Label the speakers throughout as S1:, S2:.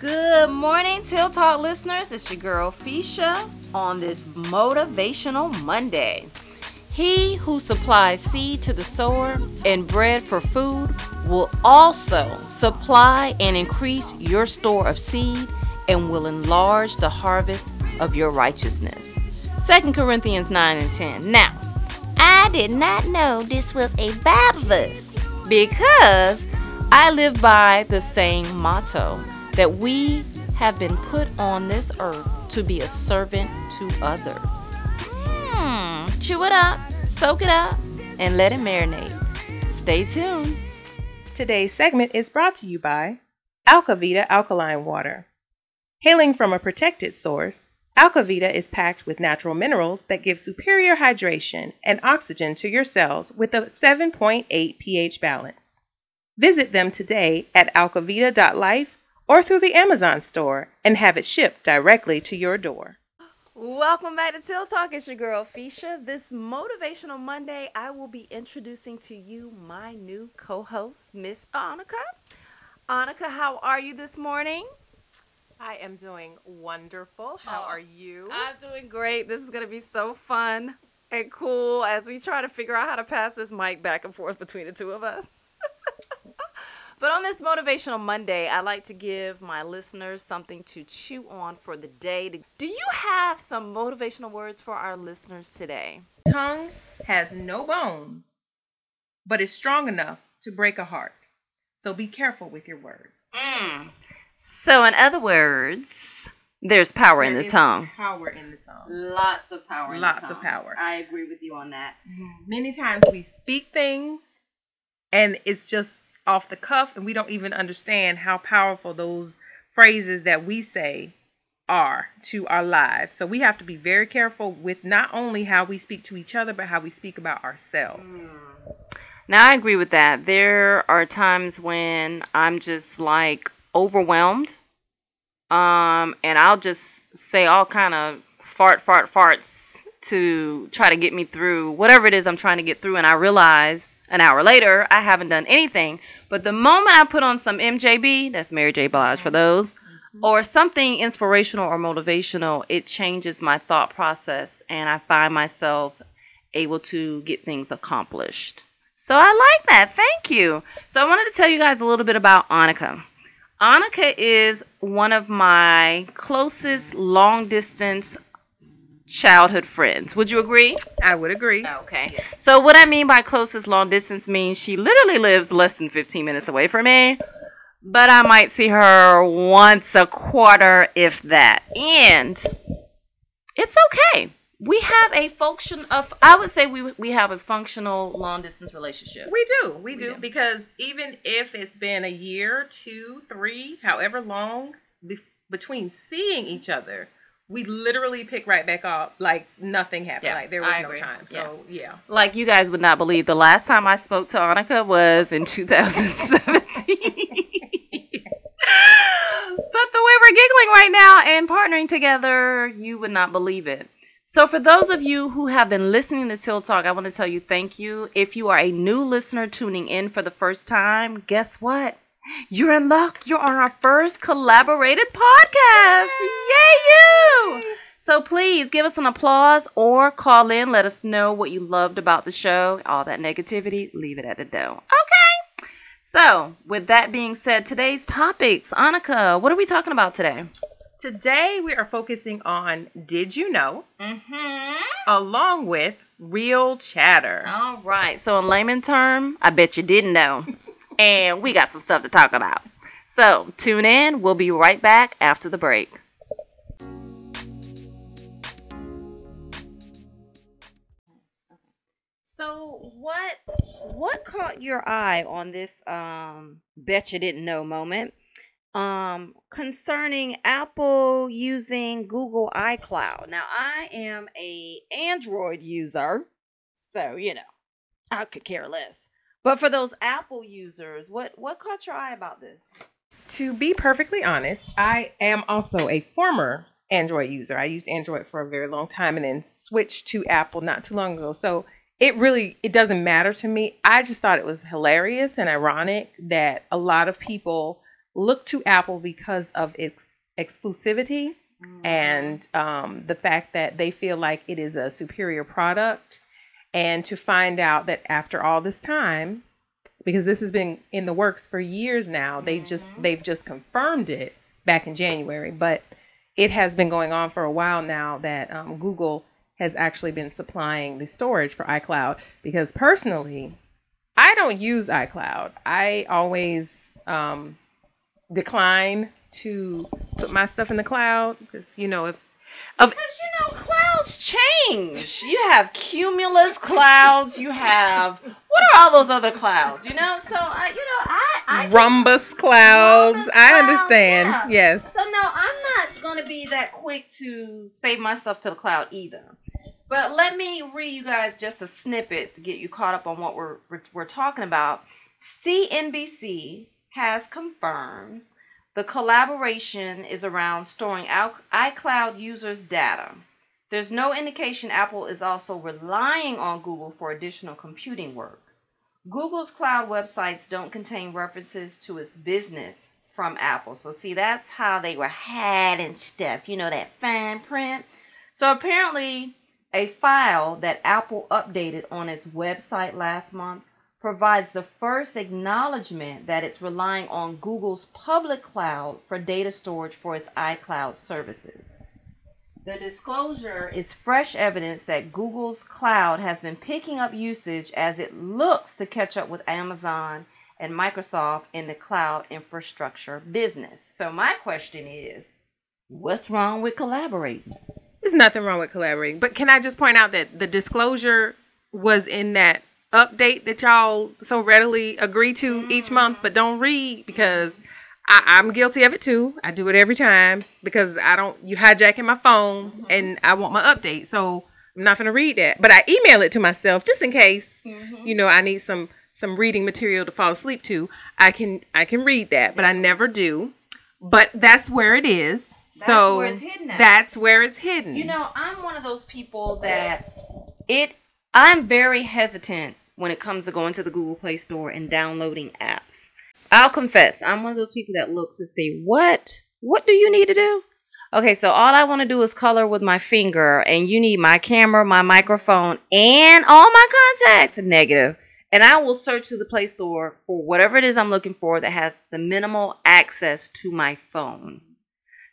S1: Good morning, Till Talk listeners. It's your girl Fisha on this motivational Monday. He who supplies seed to the sower and bread for food will also supply and increase your store of seed and will enlarge the harvest of your righteousness. 2 Corinthians 9 and 10. Now, I did not know this was a Bible verse because I live by the same motto that we have been put on this earth to be a servant to others. Hmm, chew it up, soak it up, and let it marinate. Stay tuned.
S2: Today's segment is brought to you by Alcavita Alkaline Water. Hailing from a protected source, Alcavita is packed with natural minerals that give superior hydration and oxygen to your cells with a 7.8 pH balance. Visit them today at alcavita.life or through the Amazon store and have it shipped directly to your door.
S1: Welcome back to Till Talk. It's your girl Fisha. This motivational Monday, I will be introducing to you my new co-host, Miss Annika. Annika, how are you this morning?
S2: I am doing wonderful. How
S1: Oh,
S2: are you?
S1: I'm doing great. This is going to be so fun and cool as we try to figure out how to pass this mic back and forth between the two of us. but on this Motivational Monday, I like to give my listeners something to chew on for the day. Do you have some motivational words for our listeners today?
S2: tongue has no bones, but is strong enough to break a heart. So be careful with your words.
S1: Mm. So, in other words, there's power in the
S2: is
S1: tongue.
S2: Power in the tongue.
S1: Lots of power
S2: in the Lots of power.
S1: I agree with you on that.
S2: Many times we speak things and it's just off the cuff and we don't even understand how powerful those phrases that we say are to our lives. So we have to be very careful with not only how we speak to each other, but how we speak about ourselves.
S1: Now, I agree with that. There are times when I'm just like overwhelmed. Um, and I'll just say all kind of fart, fart, farts to try to get me through whatever it is I'm trying to get through. And I realize an hour later I haven't done anything. But the moment I put on some MJB, that's Mary J. Blige for those, mm-hmm. or something inspirational or motivational, it changes my thought process and I find myself able to get things accomplished. So I like that. Thank you. So I wanted to tell you guys a little bit about Annika. Annika is one of my closest long distance childhood friends. Would you agree?
S2: I would agree.
S1: Okay. So what I mean by closest long distance means she literally lives less than 15 minutes away from me. But I might see her once a quarter if that. And it's okay. We have a function of I would say we we have a functional long distance relationship.
S2: We do, we do, because even if it's been a year, two, three, however long be- between seeing each other, we literally pick right back up like nothing happened.
S1: Yeah,
S2: like there was
S1: I
S2: no
S1: agree.
S2: time. So yeah.
S1: Like you guys would not believe the last time I spoke to Annika was in 2017. but the way we're giggling right now and partnering together, you would not believe it. So, for those of you who have been listening to Till Talk, I want to tell you thank you. If you are a new listener tuning in for the first time, guess what? You're in luck. You're on our first collaborated podcast. Yay, you! So please give us an applause or call in. Let us know what you loved about the show. All that negativity, leave it at the door. Okay. So, with that being said, today's topics. Annika, what are we talking about today?
S2: Today we are focusing on Did You Know?
S1: Mm-hmm.
S2: along with Real Chatter.
S1: All right. So, in layman term, I bet you didn't know. and we got some stuff to talk about. So, tune in. We'll be right back after the break. So, what what caught your eye on this um bet you didn't know moment? Um concerning Apple using Google iCloud. Now, I am a Android user, so you know, I could care less. But for those Apple users, what what caught your eye about this?
S2: To be perfectly honest, I am also a former Android user. I used Android for a very long time and then switched to Apple not too long ago. So it really it doesn't matter to me. I just thought it was hilarious and ironic that a lot of people look to Apple because of its exclusivity and um, the fact that they feel like it is a superior product. And to find out that after all this time, because this has been in the works for years now, they just they've just confirmed it back in January, but it has been going on for a while now that um, Google has actually been supplying the storage for iCloud. Because personally, I don't use iCloud. I always um, decline to put my stuff in the cloud because you know if of
S1: Because you know, clouds change. You have cumulus clouds. You have what are all those other clouds? You know, so I, you know, I, I
S2: rumbus clouds,
S1: Rhombus
S2: I
S1: clouds,
S2: understand.
S1: yeah.
S2: Yes.
S1: So no, I'm not gonna be that quick to save myself to the cloud either. But let me read you guys just a snippet to get you caught up on what we're we're, we're talking about. CNBC has confirmed the collaboration is around storing iCloud users' data. There's no indication Apple is also relying on Google for additional computing work. Google's cloud websites don't contain references to its business from Apple. So, see, that's how they were hiding stuff, you know, that fine print. So, apparently, a file that Apple updated on its website last month provides the first acknowledgement that it's relying on Google's public cloud for data storage for its iCloud services. The disclosure is fresh evidence that Google's cloud has been picking up usage as it looks to catch up with Amazon and Microsoft in the cloud infrastructure business. So, my question is what's wrong with collaborating?
S2: There's nothing wrong with collaborating. But can I just point out that the disclosure was in that update that y'all so readily agree to each mm-hmm. month, but don't read because I, I'm guilty of it too. I do it every time because I don't you hijacking my phone mm-hmm. and I want my update. So I'm not gonna read that. But I email it to myself just in case, mm-hmm. you know, I need some some reading material to fall asleep to. I can I can read that, but I never do. But that's where it is. so
S1: where it's hidden at.
S2: that's where it's hidden.
S1: You know, I'm one of those people that it I'm very hesitant when it comes to going to the Google Play Store and downloading apps. I'll confess, I'm one of those people that looks to say, "What? What do you need to do?" Okay, so all I want to do is color with my finger and you need my camera, my microphone, and all my contacts. Negative. And I will search through the Play Store for whatever it is I'm looking for that has the minimal access to my phone.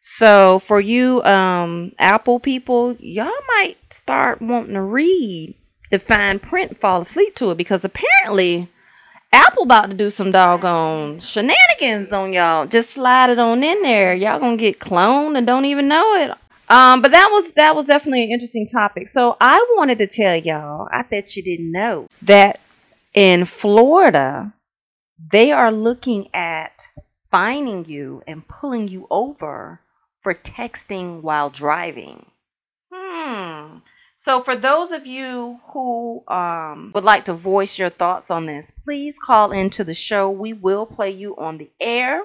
S1: So for you um Apple people, y'all might start wanting to read the fine print, fall asleep to it because apparently Apple about to do some doggone shenanigans on y'all. Just slide it on in there. Y'all gonna get cloned and don't even know it. Um, but that was that was definitely an interesting topic. So I wanted to tell y'all, I bet you didn't know that in Florida, they are looking at fining you and pulling you over for texting while driving. Hmm. So, for those of you who um, would like to voice your thoughts on this, please call into the show. We will play you on the air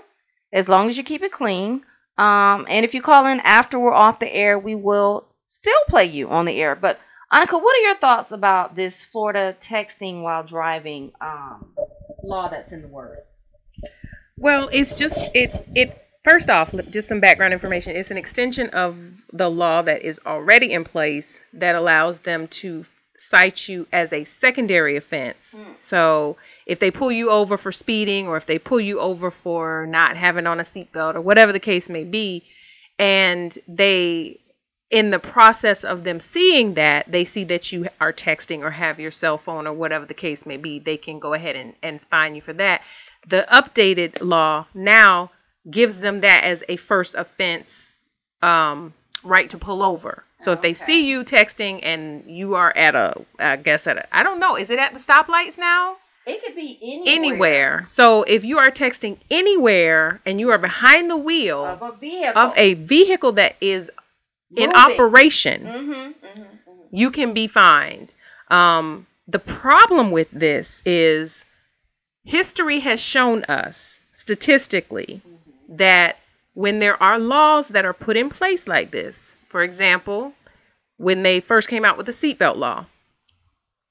S1: as long as you keep it clean. Um, and if you call in after we're off the air, we will still play you on the air. But, Annika, what are your thoughts about this Florida texting while driving um, law that's in the works?
S2: Well, it's just it it first off, just some background information. It's an extension of the law that is already in place that allows them to cite you as a secondary offense. Hmm. So, if they pull you over for speeding or if they pull you over for not having on a seatbelt or whatever the case may be, and they in the process of them seeing that, they see that you are texting or have your cell phone or whatever the case may be, they can go ahead and, and fine you for that. The updated law now gives them that as a first offense um, right to pull over. So if they see you texting and you are at a, I guess at a, I don't know, is it at the stoplights now?
S1: It could be anywhere,
S2: Anywhere. So if you are texting anywhere and you are behind the wheel
S1: of a vehicle.
S2: of a vehicle that is in
S1: Moving.
S2: operation,
S1: Mm-hmm,
S2: you can be fined. Um, the problem with this is history has shown us statistically that when there are laws that are put in place like this, for example, when they first came out with the seatbelt law,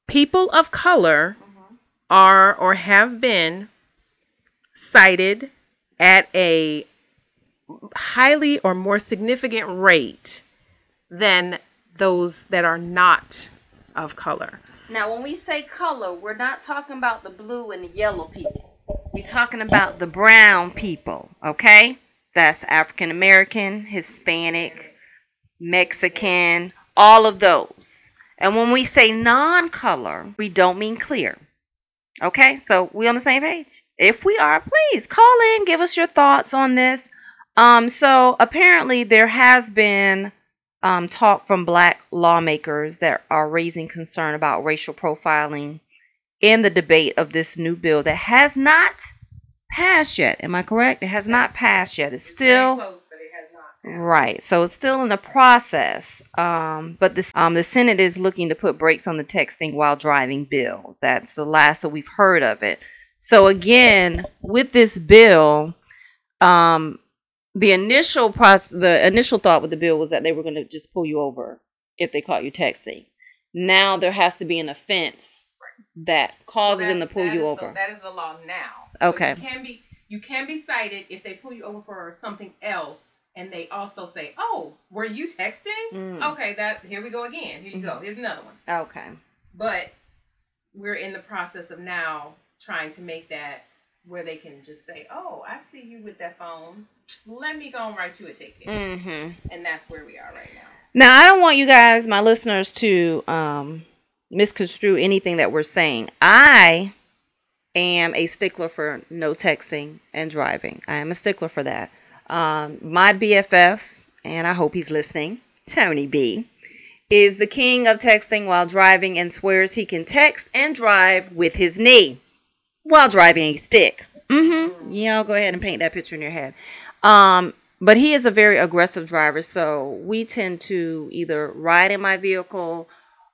S2: people of color are or have been cited at a highly or more significant rate than those that are not of color.
S1: Now, when we say color, we're not talking about the blue and the yellow people. We're talking about the brown people, okay? That's African American, Hispanic, Mexican, all of those. And when we say non color, we don't mean clear. Okay, so we on the same page? If we are, please call in, give us your thoughts on this. Um, so apparently there has been um, talk from black lawmakers that are raising concern about racial profiling in the debate of this new bill that has not passed yet. Am I correct? It has not passed yet. It's still right. So it's still in the process. Um, but this, um, the Senate is looking to put brakes on the texting while driving bill. That's the last that we've heard of it. So again, with this bill, um, the initial process, the initial thought with the bill was that they were going to just pull you over if they caught you texting. Now there has to be an offense that causes
S2: That-
S1: them to pull you over.
S2: The, that is the law now.
S1: Okay.
S2: you can be you can be cited if they pull you over for something else, and they also say, "Oh, were you texting?"
S1: Mm.
S2: Okay, that here we go again. Here you go. Here's another one.
S1: Okay.
S2: But we're in the process of now trying to make that where they can just say, "Oh, I see you with that phone. Let me go and write you a ticket."
S1: Mm-hmm.
S2: And that's where we are right now.
S1: Now I don't want you guys, my listeners, to um, misconstrue anything that we're saying. I am a stickler for no texting and driving. I am a stickler for that. Um, my BFF, and I hope he's listening, Tony B, is the king of texting while driving and swears he can text and drive with his knee while driving a stick. Mm-hmm. Y'all go ahead and paint that picture in your head. Um, but he is a very aggressive driver, so we tend to either ride in my vehicle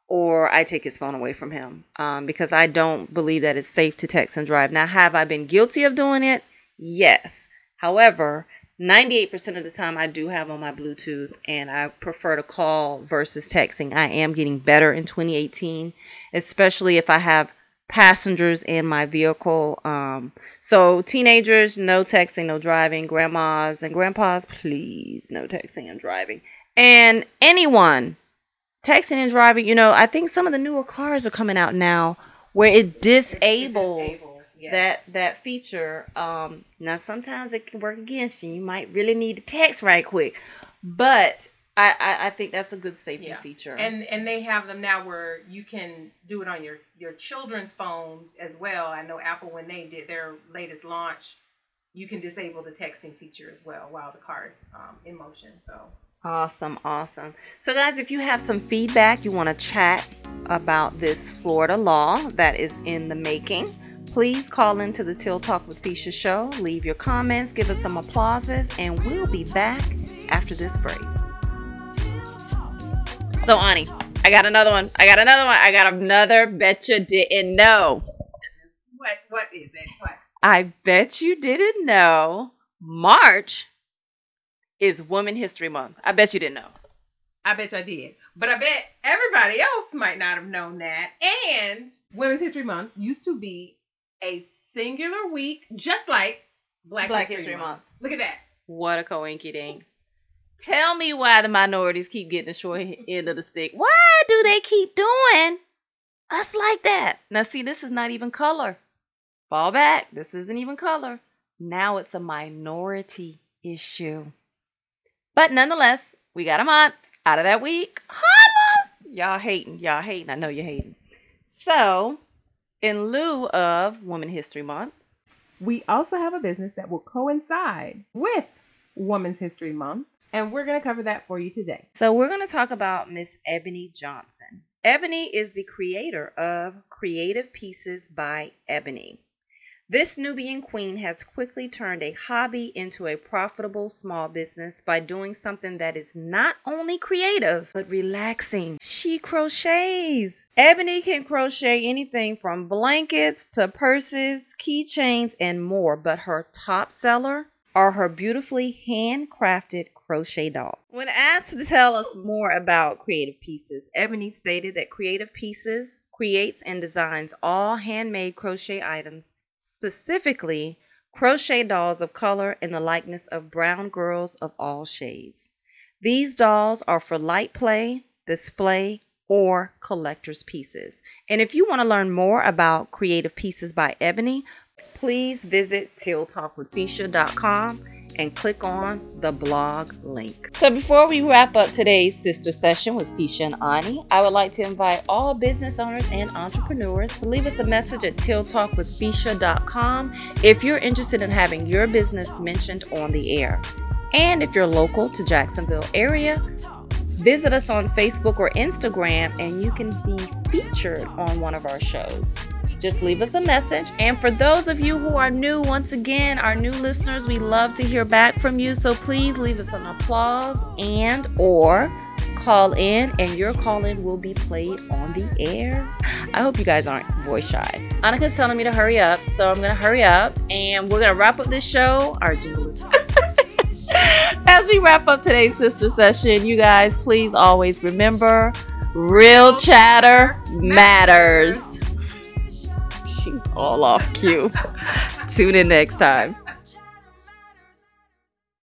S1: or I take his phone away from him um, because I don't believe that it's safe to text and drive. Now, have I been guilty of doing it? Yes. However, 98% of the time I do have on my Bluetooth and I prefer to call versus texting. I am getting better in 2018, especially if I have passengers in my vehicle. Um, so teenagers, no texting, no driving. Grandmas and grandpas, please, no texting and driving. And anyone texting and driving, you know, I think some of the newer cars are coming out now where it disables,
S2: disables, yes.
S1: that that feature. Um, now sometimes it can work against you. You might really need to text right quick, but I I, I think that's a good safety feature.
S2: And and they have them now where you can do it on your your children's phones as well. I know Apple when they did their latest launch, you can disable the texting feature as well while the car is um, in motion. So
S1: Awesome, awesome. So, guys, if you have some feedback, you want to chat about this Florida law that is in the making, please call into the Till Talk with Fisha show. Leave your comments, give us some applauses, and we'll be back after this break. So, Ani, I got another one. I got another one. I got another bet you didn't know.
S2: what what is it? What?
S1: I bet you didn't know March is Women History Month. I bet you didn't know.
S2: I bet I did. But I bet everybody else might not have known that. And Women's History Month used to be a singular week, just like Black,
S1: Black
S2: History,
S1: History
S2: Month.
S1: Month.
S2: Look at that.
S1: What a coinky ding. Tell me why the minorities keep getting the short end of the stick. Why do they keep doing us like that? Now, see, this is not even color. Fall back. This isn't even color. Now it's a minority issue. But nonetheless, we got a month out of that week. Holla! Y'all hating. Y'all hating. I know you're hating. So, in lieu of Women History Month,
S2: We also have a business that will coincide with Women's History Month, and we're going to cover that for you today.
S1: So we're going to talk about Miss Ebony Johnson. Ebony is the creator of Creative Pieces by Ebony. This Nubian queen has quickly turned a hobby into a profitable small business by doing something that is not only creative, but relaxing. She crochets. Ebony can crochet anything from blankets to purses, keychains, and more, but her top seller are her beautifully handcrafted crochet doll. When asked to tell us more about Creative Pieces, Ebony stated that Creative Pieces creates and designs all handmade crochet items, specifically crochet dolls of color in the likeness of brown girls of all shades. These dolls are for light play, display, or collector's pieces. And if you want to learn more about Creative Pieces by Ebony, please visit tilltalkwithfisha.com and click on the blog link. So before we wrap up today's sister session with Fisha and Ani, I would like to invite all business owners and entrepreneurs to leave us a message at tilltalkwithfisha.com if you're interested in having your business mentioned on the air. And if you're local to Jacksonville area, visit us on Facebook or Instagram and you can be featured on one of our shows just leave us a message. And for those of you who are new, once again, our new listeners, we love to hear back from you. So please leave us an applause and or call in and your call in will be played on the air. I hope you guys aren't voice shy. Annika's telling me to hurry up, so I'm gonna hurry up and we're gonna wrap up this show. Our As we wrap up today's sister session, you guys please always remember real chatter matters all off cue. Tune in next time.